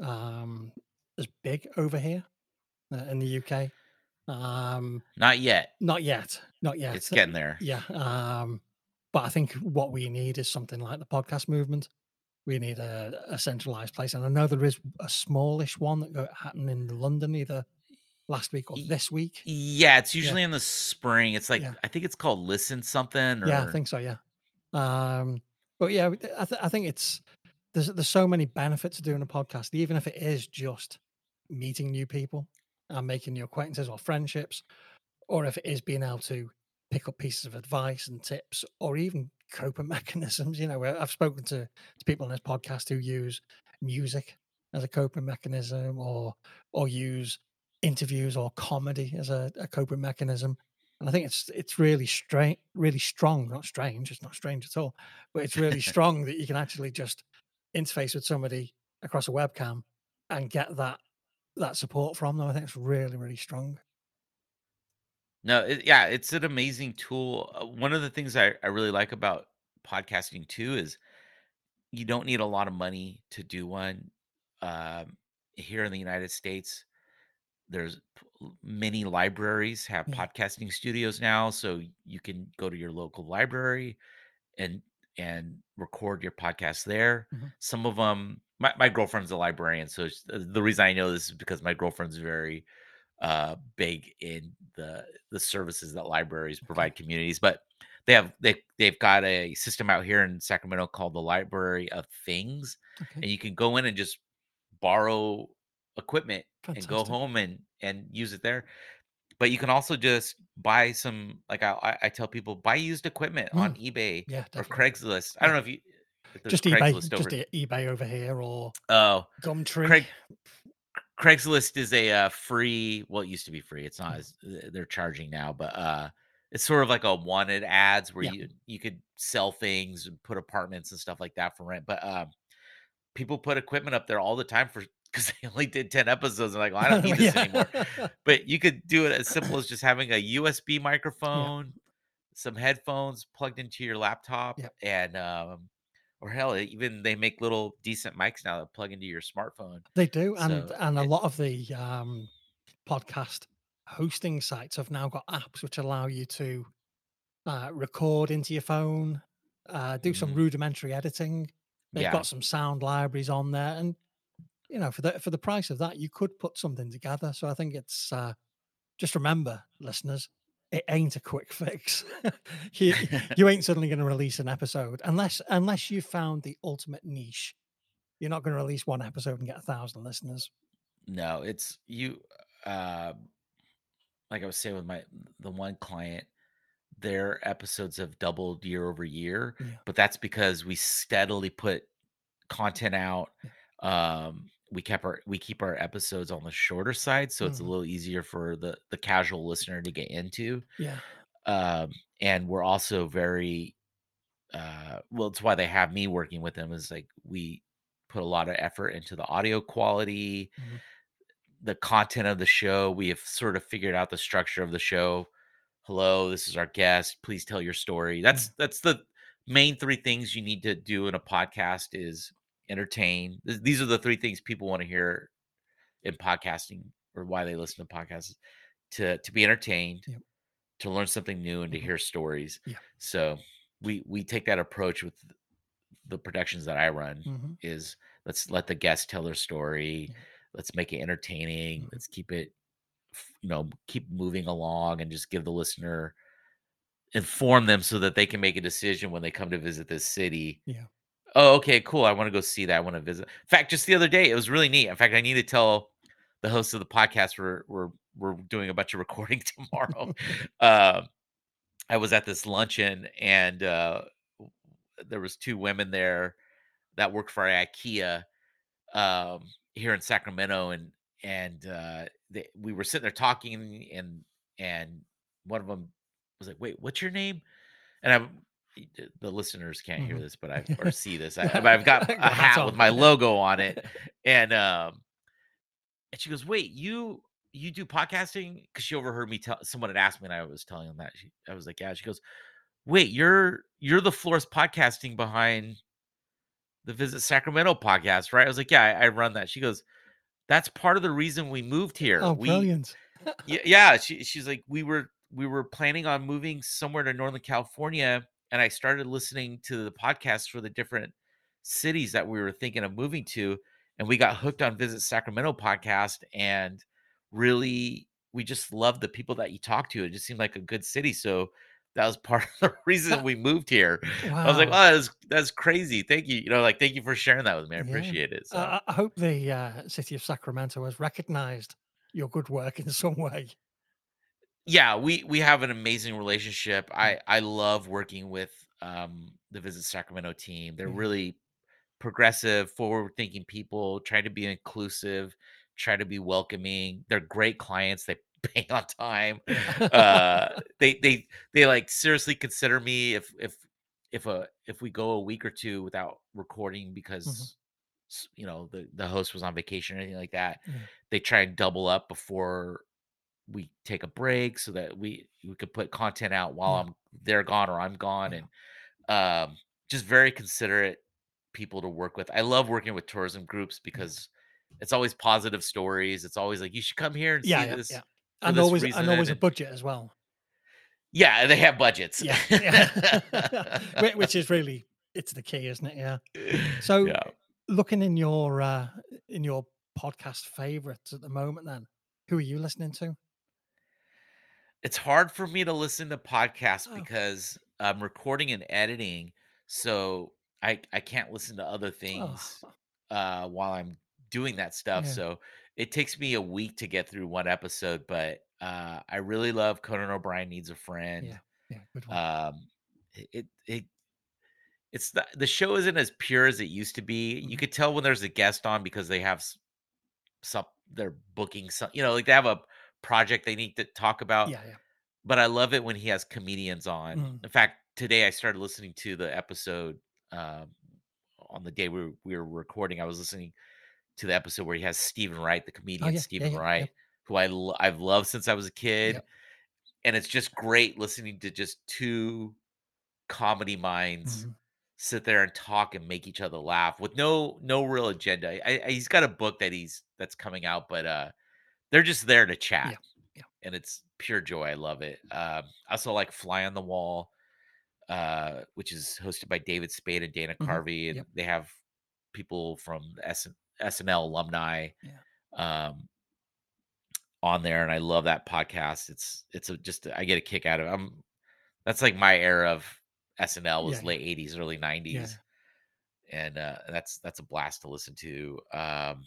um as big over here uh, in the UK. Um, Not yet. not yet, not yet. It's getting there. Yeah. Um, but I think what we need is something like the podcast movement. We need a, a centralized place, and I know there is a smallish one that go, happened in London either last week or this week. Yeah, it's Yeah, usually in the spring. It's like yeah, I think it's called Listen Something yeah. I think so. Yeah. Um, but yeah, I, th- I think it's there's there's so many benefits to doing a podcast, even if it is just meeting new people and making new acquaintances or friendships or if it is being able to pick up pieces of advice and tips or even coping mechanisms. You know, I've spoken to, to people on this podcast who use music as a coping mechanism or or use interviews or comedy as a, a coping mechanism. And I think it's it's really strange, really strong, not strange, it's not strange at all, but it's really strong that you can actually just interface with somebody across a webcam and get that that support from them. I think it's really, really strong. no, it, yeah, it's an amazing tool. Uh, One of the things I, I really like about podcasting too is you don't need a lot of money to do one. Um, here in the United States, there's many libraries have Yeah. podcasting studios now so you can go to your local library and and record your podcast there Mhm. some of them my, my girlfriend's a librarian so uh, the reason i know this is because my girlfriend's very uh big in the the services that libraries Okay. provide communities but they have they they've got a system out here in sacramento called the library of things Okay. and you can go in and just borrow equipment and go home and and use it there. But you can also just buy some like I I tell people buy used equipment on Mm, eBay yeah, or. Craigslist. I don't know if you if Just eBay, Craigslist just over. e- eBay over here or Oh, Gumtree. Craig Craigslist is a uh, free. Well, it used to be free. It's not Mm, as uh, they're charging now, but uh, it's sort of like a wanted ads where Yeah. you you could sell things and put apartments and stuff like that for rent. But um, people put equipment up there all the time for because they only did 10 episodes. I'm like, well, I don't need this anymore. But you could do it as simple as just having a USB yeah. microphone, some headphones plugged into your laptop, Yeah. and um, or hell, even they make little decent mics now that plug into your smartphone. They do, and So and a it lot of the um, podcast hosting sites have now got apps which allow you to uh, record into your phone, uh, do some mhm, rudimentary editing. They've yeah. got some sound libraries on there, and you know, for the for the price of that, you could put something together. So I think it's uh, just remember, listeners, it ain't a quick fix. you you ain't suddenly going to release an episode unless unless you found the ultimate niche. You're not going to release one episode and get a thousand listeners. No, it's you uh like I was saying with my the one client, their episodes have doubled year over year, Yeah, but that's because we steadily put content out. Um we kept our we keep our episodes on the shorter side so it's a mhm, little easier for the the casual listener to get into. yeah, Um and we're also very uh well it's why they have me working with them is like we put a lot of effort into the audio quality mhm, the content of the show. We have sort of figured out the structure of the show. Hello, this is our guest. Please tell your story. yeah, That's that's the main three things you need to do in a podcast is entertain. These are the three things people want to hear in podcasting or why they listen to podcasts to to be entertained, yep, to learn something new and to mhm, hear stories. yeah, So, we we take that approach with the productions that I run mhm, is let's let the guests tell their story. yeah, Let's make it entertaining. mhm, Let's keep it, you know, keep moving along and just give the listener inform them so that they can make a decision when they come to visit this city. yeah, Oh, okay, cool. I want to go see that. I want to visit. In fact, just the other day, it was really neat. In fact, I need to tell the host of the podcast we're we're we're doing a bunch of recording tomorrow. Um, I was at this luncheon and uh, there was two women there that worked for IKEA um, here in Sacramento, and and uh, they, we were sitting there talking, and and one of them was like, "Wait, what's your name?" And I'm the listeners can't hear mhm. this, but I or see this. I, I've got a hat with my logo on it, and um, and she goes, "Wait, you." You do podcasting because she overheard me tell someone had asked me, and I was telling them that. She, I was like, "Yeah." She goes, "Wait, you're you're the Flores podcasting behind the Visit Sacramento podcast, right?" I was like, "Yeah, I, I run that." She goes, that's part of the reason we moved here. Oh, We brilliant! y- yeah, she she's like we were we were planning on moving somewhere to Northern California and I started listening to the podcasts for the different cities that we were thinking of moving to and we got hooked on Visit Sacramento podcast and really we just loved the people that you talked to. It just seemed like a good city. So that was part of the reason we moved here. I was like, wow. "Oh, that's that's crazy. Thank you." You know, like, "Thank you for sharing that with me. I Yeah. appreciate it." So Uh, I I hope the uh, city of Sacramento has recognized your good work in some way. Yeah, we we have an amazing relationship. I I love working with um the Visit Sacramento team. They're yeah. really progressive, forward-thinking people, try to be inclusive, try to be welcoming. They're great clients. They pay on time. Uh they they they like seriously consider me if if if a if we go a week or two without recording Mhm. because s- you know the the host was on vacation or anything like that. Yeah, They try and double up before we take a break so that we we could put content out while yeah, I'm they're gone or I'm gone and um just very considerate people to work with. I love working with tourism groups because it's always positive stories. It's always like you should come here and Yeah, see yeah, this yeah. And always reason and always a budget as well. yeah, they have budgets. Yeah, yeah. Which is really it's the key, isn't it? Yeah. So, yeah. looking in your, uh in your podcast favorites at the moment then, who are you listening to? It's hard for me to listen to podcasts Oh, because I'm recording and editing, so I I can't listen to other things oh, uh while I'm doing that stuff. yeah, So it takes me a week to get through one episode, but uh I really love Conan O'Brien Needs a Friend. yeah, yeah, good one. Um it it, it it's the, the show isn't as pure as it used to be. You Mhm. could tell when there's a guest on because they have some they're booking some, you know, like they have a project they need to talk about Yeah, yeah. but I love it when he has comedians on. Mm. In fact, today I started listening to the episode um, on the day we were, we were recording. I was listening to the episode where he has Steven Wright, the Oh, comedian yeah, yeah, Steven yeah, Wright, who I lo- I've loved since I was a kid, and it's just great listening to just two comedy minds Mhm. sit there and talk and make each other laugh with no no real agenda. I, I, he's got a book that he's that's coming out, but uh, they're just there to chat, Yeah, yeah. and it's pure joy. I love it. Um, I also like Fly on the Wall, uh, which is hosted by David Spade and Dana Mhm, Carvey, and yep. they have people from S- SNL alumni Yeah. um, on there, and I love that podcast. It's it's a, just I get a kick out of it. I'm that's like my era of SNL was Yeah, late '80s, early '90s, Yeah. and uh, that's that's a blast to listen to. Um,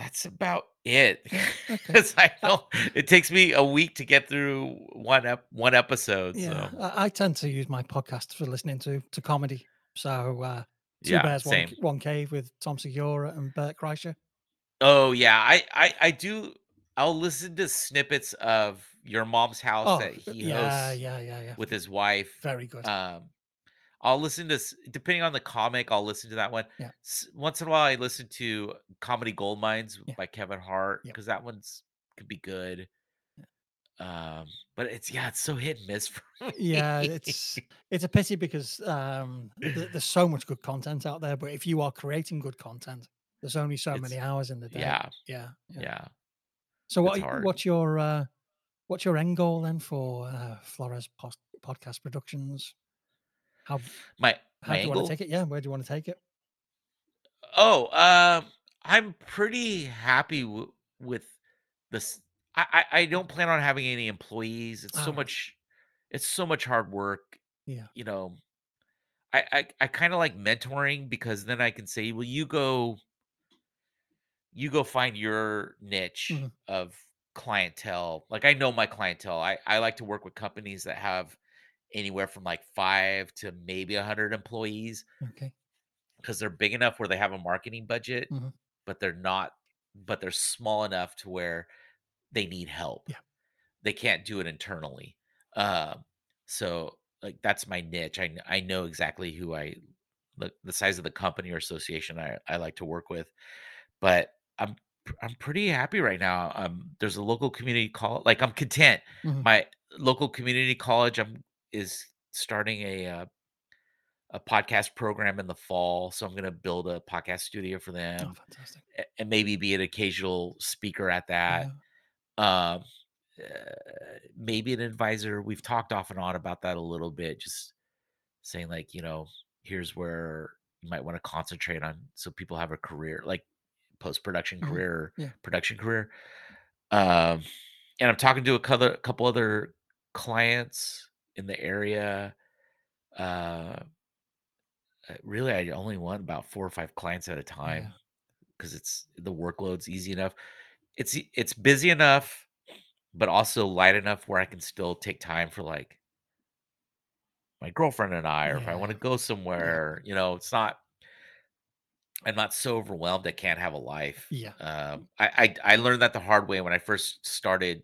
that's about it. Yeah, okay. 'Cause I don't. It takes me a week to get through one ep- one episode. Yeah, So I, I tend to use my podcast for listening to to comedy. So uh, Two yeah, Bears, one, one Cave with Tom Segura and Bert Kreischer. Oh yeah, I I I do. I'll listen to snippets of your mom's house Oh, that he yeah, hosts yeah, yeah, yeah. with his wife. Very good. Um, I'll listen to depending on the comic. I'll listen to that one. Yeah. Once in a while, I listen to Comedy Gold Minds Yeah. by Kevin Hart because that one's could be good. Um, but it's yeah, it's so hit and miss for me. yeah, it's it's a pity because um, th- there's so much good content out there. But if you are creating good content, there's only so It's- many hours in the day. yeah, yeah, yeah. yeah. So what what's your uh, what's your end goal then for uh, Flores pos- podcast productions? How My how my do you want to take it? Yeah, where do you want to take it? Oh, um, I'm pretty happy w- with this. I, I I don't plan on having any employees. It's so Alright. much. It's so much hard work. Yeah, You know, I I, I kind of like mentoring because then I can say, well, you go, you go find your niche Mhm. of clientele. Like I know my clientele. I I like to work with companies that have anywhere from like five to maybe a hundred employees okay. because they're big enough where they have a marketing budget, Mhm. but they're not, but they're small enough to where they need help. Yeah. They can't do it internally. Um, so like that's my niche. I I know exactly who I the, the size of the company or association I, I like to work with. But I'm I'm pretty happy right now. Um there's a local community call like I'm content. Mhm. My local community college I'm is starting a uh, a podcast program in the fall. So I'm going to build a podcast studio for Oh, them fantastic. and maybe be an occasional speaker at that. Yeah. Um, uh, maybe an advisor. We've talked off and on about that a little bit, just saying like, you know, here's where you might want to concentrate on so people have a career, like post production Mhm. career, Yeah. production career. Um, and I'm talking to a couple, couple other clients in the area. Uh, uh, really, I only want about four or five clients at a time Yeah. because it's the workload's easy enough. It's it's busy enough, but also light enough where I can still take time for like my girlfriend and I, or if I want to go somewhere. You know, it's not. I'm not so overwhelmed I can't have a life. Yeah. Um, I, I I learned that the hard way when I first started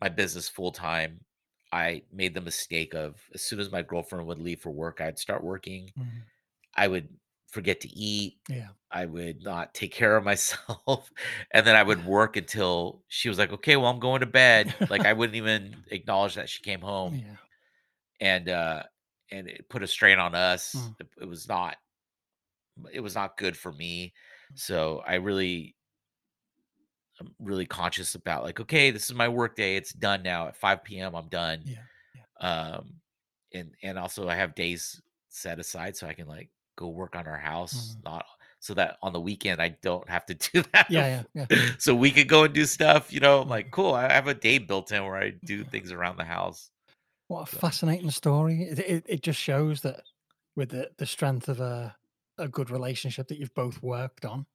my business full time. I made the mistake of as soon as my girlfriend would leave for work, I'd start working. Mhm. I would forget to eat. Yeah. I would not take care of myself. And then I would work until she was like, okay, well, I'm going to bed. Like I wouldn't even acknowledge that she came home. Yeah. And uh and it put a strain on us. Mm. It, it was not it was not good for me. Mm. So I really I'm really conscious about like, okay, this is my work day. It's done now at 5 p.m. I'm done. Yeah. Um and and also I have days set aside so I can like go work on our house, Mhm. not so that on the weekend I don't have to do that. Yeah. Yeah. Yeah. so we could go and do stuff, you know, I'm Mhm. like cool. I have a day built in where I do Yeah. things around the house. What a So fascinating story. It, it, it just shows that with the, the strength of a, a good relationship that you've both worked on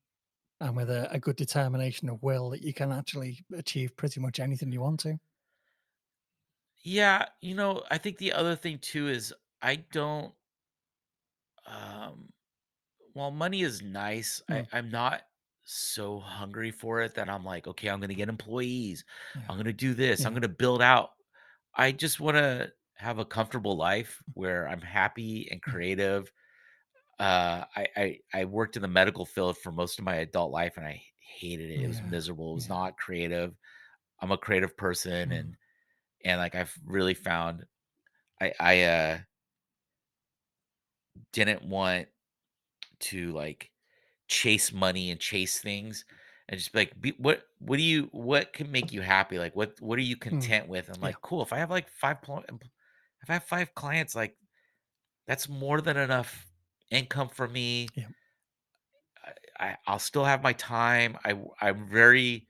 and with a, a good determination of will that you can actually achieve pretty much anything you want to. yeah, you know, I think the other thing too is I don't um while money is nice, I, Mm. I'm not so hungry for it that I'm like, okay, I'm gonna get employees. I'm gonna do this. I'm Yeah. gonna build out. I just want to have a comfortable life where I'm happy and Mm. creative. Uh, I, I I worked in the medical field for most of my adult life, and I hated it. It was miserable. It was Yeah. not creative. I'm a creative person, Mm. and and like I've really found I I uh didn't want to like chase money and chase things and just be like be, what what do you what can make you happy like what what are you Mm. content with i'm Yeah. like cool if i have like five if i have five clients like that's more than enough income for me Yeah. I, I i'll still have my time I, I'm very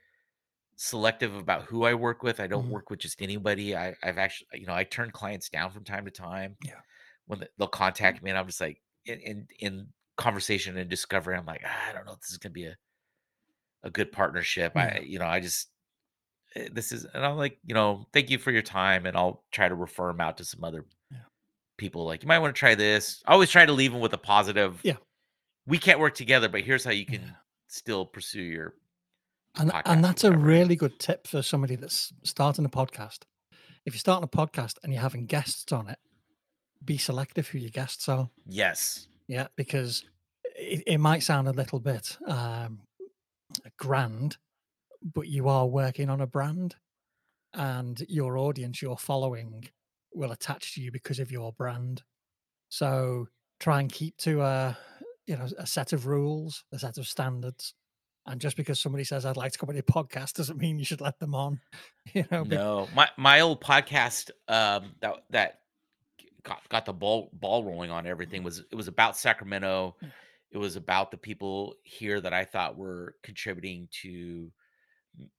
selective about who i work with i don't Mhm. work with just anybody i i've actually you know i turn clients down from time to time Yeah. when they- they'll contact me and i'm just like in in, in conversation and discovery i'm like "Ah, i don't know if this is gonna be a a good partnership. Yeah. I, you know, I just eh, this is, and I'm like, you know, thank you for your time, and I'll try to refer them out to some other. People. Like, you might want to try this. I always try to leave them with a positive. Yeah. we can't work together, but here's how you can Yeah. still pursue your. And, and that's a whatever it is. really good tip for somebody that's starting a podcast. If you're starting a podcast and you're having guests on it, be selective who your guests are. Yes, Yeah, because it, it might sound a little bit um, grand, but you are working on a brand, and your audience, your following, will attach to you because of your brand. So try and keep to a you know a set of rules, a set of standards. And just because somebody says I'd like to come on your podcast doesn't mean you should let them on. You know, no, my my old podcast um that that got, got the ball ball rolling on everything was it was about Sacramento. It was about the people here that I thought were contributing to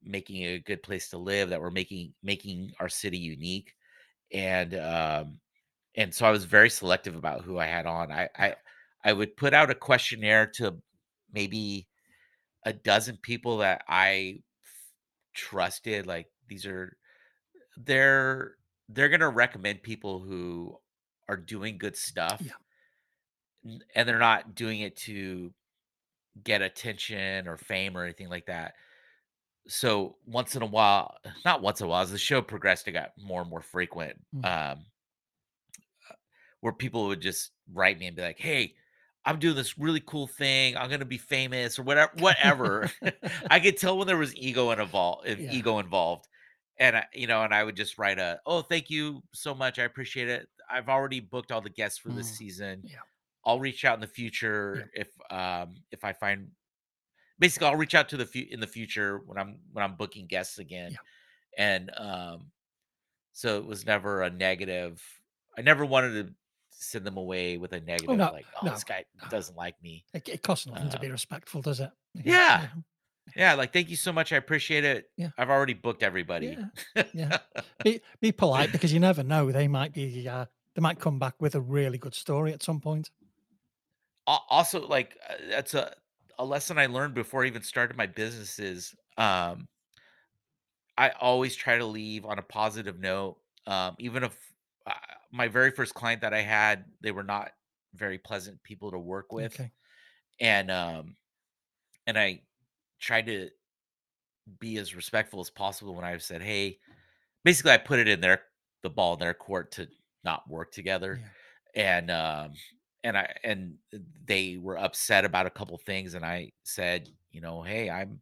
making a good place to live that were making making our city unique and um and so i was very selective about who i had on. I i i would put out a questionnaire to maybe a dozen people that i f- trusted like these are they're they're gonna recommend people who are doing good stuff N- and they're not doing it to get attention or fame or anything like that so once in a while not once in a while as the show progressed it got more and more frequent Mm. um where people would just write me and be like hey i'm doing this really cool thing i'm gonna be famous or whatever whatever i could tell when there was ego involved Yeah. ego involved and I, you know and i would just write a oh thank you so much i appreciate it i've already booked all the guests for this Mm. season Yeah. i'll reach out in the future if um if i find basically i'll reach out to the fu- in the future when i'm when i'm booking guests again Yeah. and um so it was never a negative i never wanted to send them away with a negative no, like oh no, this guy no. doesn't like me It, it costs nothing to Uh, be respectful, does it? yeah. yeah like thank you so much i appreciate it Yeah. i've already booked everybody yeah. Be be polite because you never know. They might be. Uh, they might come back with a really good story at some point. Also like uh, that's a a lesson i learned before i even started my businesses um i always try to leave on a positive note um even if uh, my very first client that i had they were not very pleasant people to work with Okay. and um and i tried to be as respectful as possible when i said hey basically i put it in their the ball in their court to not work together Yeah. and um and i and they were upset about a couple things and i said you know hey i'm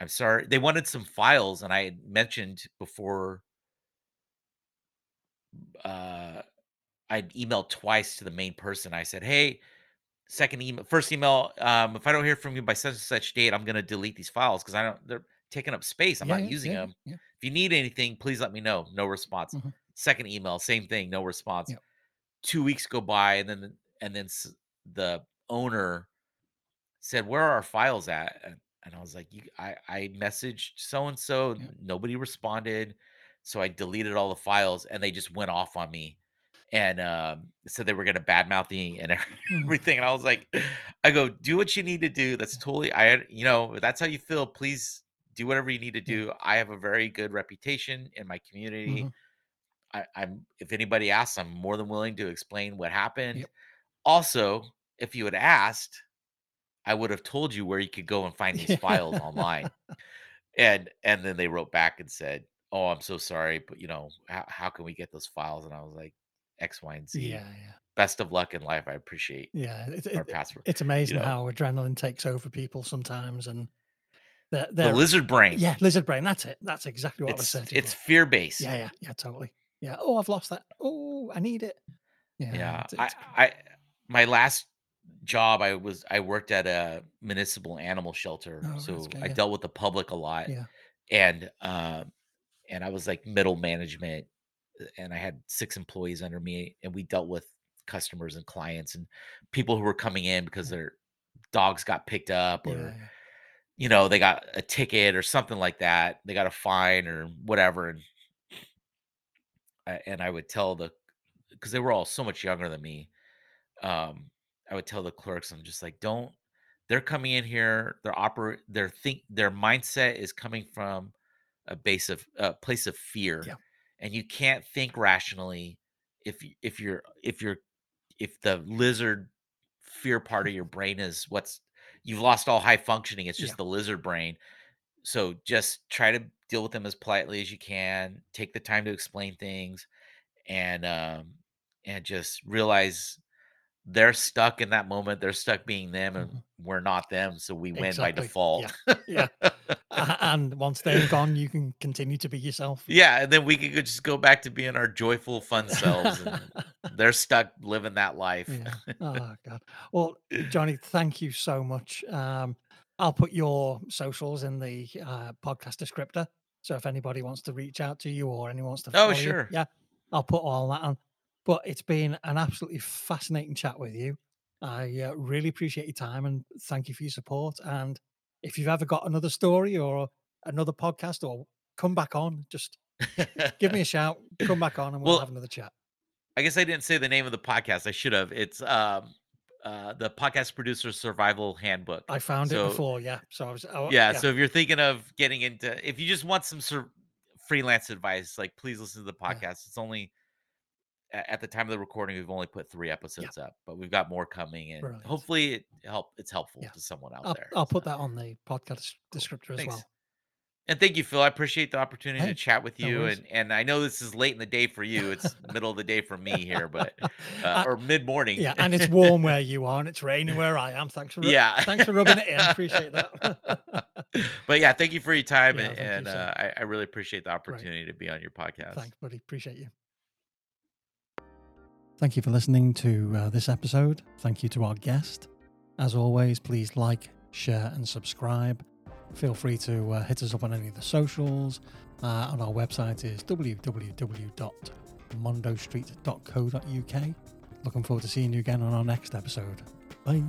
i'm sorry they wanted some files and i had mentioned before uh i'd emailed twice to the main person i said hey second email first email um if i don't hear from you by such and such date i'm going to delete these files because i don't they're taking up space i'm Yeah, not yeah, using yeah, them. if you need anything please let me know no response. Mhm. second email same thing no response. Two weeks go by and then and then the owner said where are our files at and, and i was like you i i messaged so and so nobody responded so i deleted all the files and they just went off on me and um said they were going to badmouth me and Mhm. everything and i was like i go do what you need to do that's totally i you know if that's how you feel please do whatever you need to do i have a very good reputation in my community Mhm. I, i'm if anybody asks i'm more than willing to explain what happened Yep. Also if you had asked i would have told you where you could go and find these files online and and then they wrote back and said oh i'm so sorry but you know how, how can we get those files and i was like x y and z Yeah. Yeah. best of luck in life i appreciate Yeah. It, our it, password it's amazing know. how adrenaline takes over people sometimes, and they're, the they're lizard brain yeah, lizard brain. That's it. That's exactly what I was it's it's fear based Yeah. Yeah. Yeah. Totally. Yeah. Oh, I've lost that. Oh, I need it. Yeah. yeah it's- I, I my last job, I was I worked at a municipal animal shelter, Oh, so good, I yeah. dealt with the public a lot, Yeah. and um, and I was like middle management, uh, and I had six employees under me, and we dealt with customers and clients and people who were coming in because their dogs got picked up or yeah. you know they got a ticket or something like that, they got a fine or whatever, and I, and I would tell the because they were all so much younger than me um, I would tell the clerks, I'm just like, don't. They're coming in here. Their operate. Their think. Their mindset is coming from a base of a place of fear, Yeah. and you can't think rationally if if you're if you're if the lizard fear part of your brain is what's you've lost all high functioning. It's just Yeah. the lizard brain. So just try to deal with them as politely as you can. Take the time to explain things, and um, and just realize they're stuck in that moment. They're stuck being them, and Mhm. we're not them, so we win by default. Yeah. A- and once they're gone, you can continue to be yourself. Yeah, and then we could just go back to being our joyful, fun selves, and they're stuck living that life. Yeah. Oh God. Well, Johnny, thank you so much. Um, I'll put your socials in the uh, podcast descriptor. So if anybody wants to reach out to you or anyone wants to Oh, follow you, sure. yeah, I'll put all that on. But it's been an absolutely fascinating chat with you. I uh, really appreciate your time and thank you for your support. And if you've ever got another story or another podcast or come back on, just give me a shout, come back on and we'll Well, have another chat. I guess I didn't say the name of the podcast. I should have. It's um, uh, the podcast producer survival handbook. I found So- it before, yeah. So I was, oh, yeah, so if you're thinking of getting into if you just want some sur- freelance advice like please listen to the Yeah. podcast it's only at the time of the recording we've only put three episodes up but we've got more coming and Brilliant. hopefully it help it's helpful Yeah. to someone out I'll, there I'll put that on the podcast descriptor as Thanks. well. and thank you phil i appreciate the opportunity Hey, to chat with you and and i know this is late in the day for you it's middle of the day for me here but uh, or mid-morning yeah, and it's warm where you are, and it's raining where I am. Thanks for yeah thanks for rubbing it in. Appreciate that. but yeah thank you for your time Yeah, and, thank you, uh, I, I really appreciate the opportunity to be on your podcast Thanks, buddy. Appreciate you. Thank you for listening to uh, this episode. Thank you to our guest. As always, please like, share, and subscribe. Feel free to uh, hit us up on any of the socials. Uh, and our website is www.mondostreet.co.uk. Looking forward to seeing you again on our next episode. Bye.